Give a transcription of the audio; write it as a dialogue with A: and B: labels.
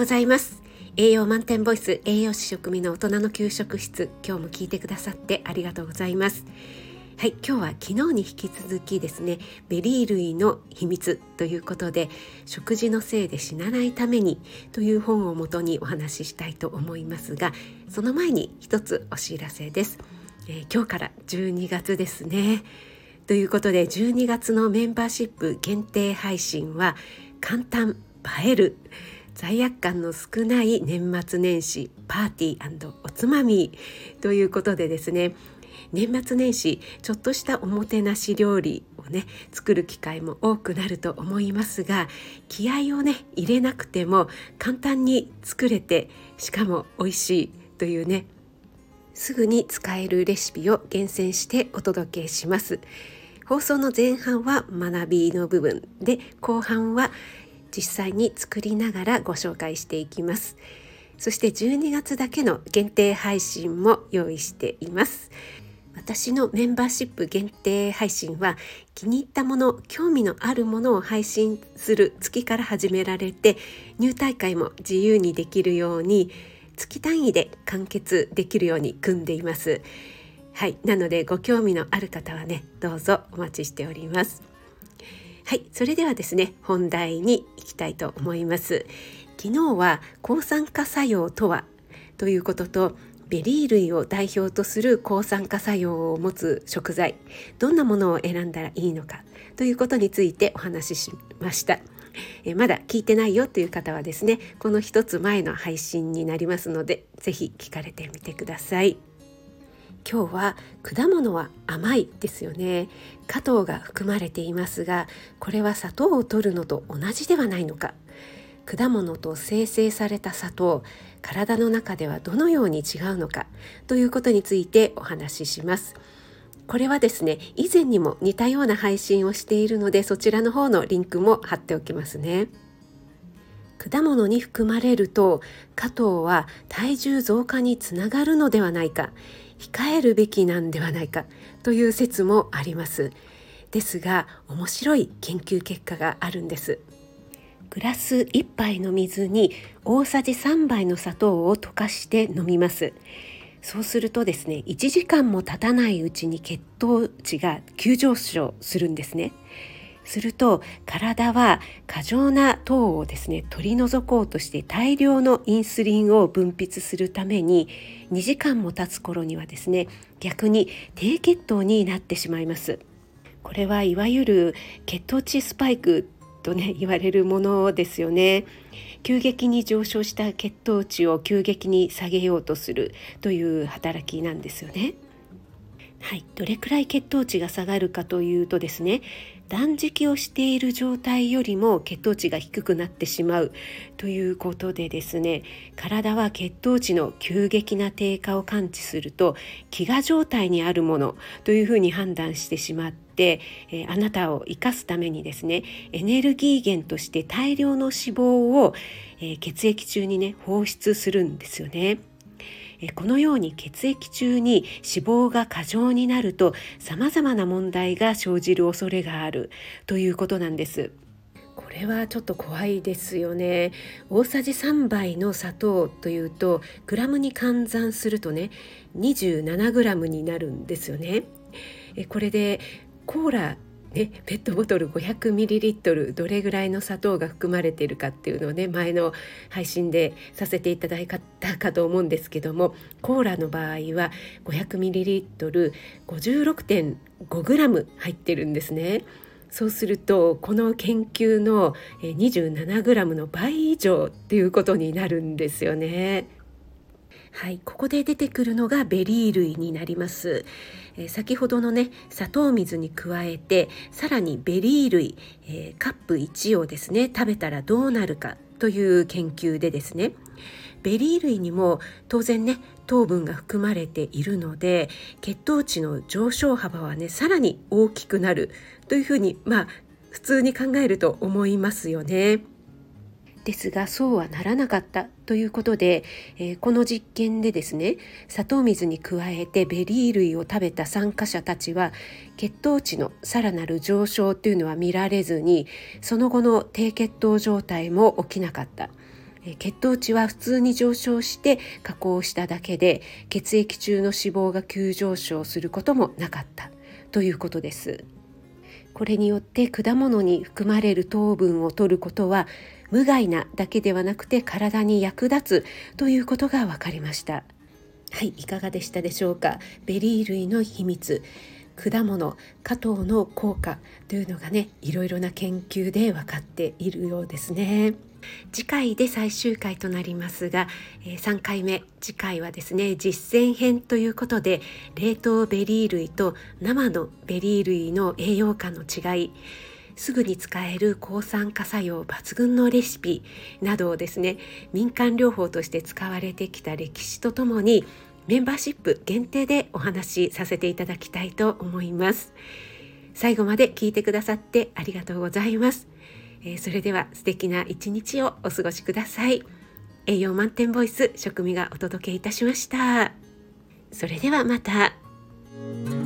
A: ございます。栄養満点ボイス栄養士食味の大人の給食室今日も聞いてくださってありがとうございます。はい今日は昨日に引き続きですねベリー類の秘密ということで食事のせいで死なないためにという本をもとにお話ししたいと思いますがその前に一つお知らせです、えー、今日から12月ですね。ということで12月のメンバーシップ限定配信は簡単映える罪悪感の少ない年末年始パーティーおつまみということでですね年末年始ちょっとしたおもてなし料理をね作る機会も多くなると思いますが気合をね入れなくても簡単に作れてしかも美味しいというねすぐに使えるレシピを厳選してお届けします。放送の前半は学びの部分で後半は実際に作りながらご紹介していきます。そして12月だけの限定配信も用意しています。私のメンバーシップ限定配信は気に入ったもの興味のあるものを配信する月から始められて入大会も自由にできるように月単位で完結できるように組んでいます。はい。なのでご興味のある方はねどうぞお待ちしております。はいそれではですね本題に行きたいと思います。昨日は抗酸化作用とはということとベリー類を代表とする抗酸化作用を持つ食材どんなものを選んだらいいのかということについてお話ししました。えまだ聞いてないよという方はですねこの一つ前の配信になりますので是非聞かれてみてください。今日は果物は甘いですよね。加糖が含まれていますがこれは砂糖を取るのと同じではないのか。果物と生成された砂糖体の中ではどのように違うのかということについてお話しします。これはですね以前にも似たような配信をしているのでそちらの方のリンクも貼っておきますね。果物に含まれると加糖は体重増加につながるのではないか。控えるべきなんではないかという説もあります。ですが面白い研究結果があるんです。グラス1杯の水に大さじ3杯の砂糖を溶かして飲みます。そうするとですね1時間も経たないうちに血糖値が急上昇するんですね。すると体は過剰な糖をですね取り除こうとして大量のインスリンを分泌するために2時間も経つ頃にはですね逆に低血糖になってしまいます。これはいわゆる血糖値スパイクとね言われるものですよね。急激に上昇した血糖値を急激に下げようとするという働きなんですよね。はい、どれくらい血糖値が下がるかというとですね断食をしている状態よりも血糖値が低くなってしまうということでですね体は血糖値の急激な低下を感知すると飢餓状態にあるものというふうに判断してしまって、え、あなたを生かすためにですねエネルギー源として大量の脂肪を、え、血液中にね放出するんですよね。このように血液中に脂肪が過剰になると様々な問題が生じる恐れがあるということなんです。これはちょっと怖いですよね大さじ3杯の砂糖というとグラムに換算するとね27グラムになるんですよねこれでコーラね、ペットボトル 500ml どれぐらいの砂糖が含まれているかっていうのをね前の配信でさせていただいたかと思うんですけどもコーラの場合は 500ml56.5g 入ってるんですね。そうするとこの研究の 27g の倍以上っていうことになるんですよね。はい、ここで出てくるのがベリー類になります。えー、先ほどのね砂糖水に加えてさらにベリー類、えー、カップ1をですね食べたらどうなるかという研究でですねベリー類にも当然ね糖分が含まれているので血糖値の上昇幅はねさらに大きくなるというふうにまあ普通に考えると思いますよね。ですがそうはならなかったということで、えー、この実験でですね砂糖水に加えてベリー類を食べた参加者たちは血糖値のさらなる上昇というのは見られずにその後の低血糖状態も起きなかった。血糖値は普通に上昇して加工しただけで血液中の脂肪が急上昇することもなかったということです。これによって果物に含まれる糖分を摂ることは無害なだけではなくて体に役立つということが分かりました。はいいかがでしたでしょうか？ベリー類の秘密。果物果糖の効果というのがねいろいろな研究で分かっているようですね。次回で最終回となりますが、え、3回目次回はですね実践編ということで冷凍ベリー類と生のベリー類の栄養価の違いすぐに使える抗酸化作用抜群のレシピなどをですね民間療法として使われてきた歴史とともにメンバーシップ限定でお話しさせていただきたいと思います。最後まで聞いてくださってありがとうございます、えー、それでは素敵な一日をお過ごしください栄養満点ボイス食味がお届けいたしましたそれではまた。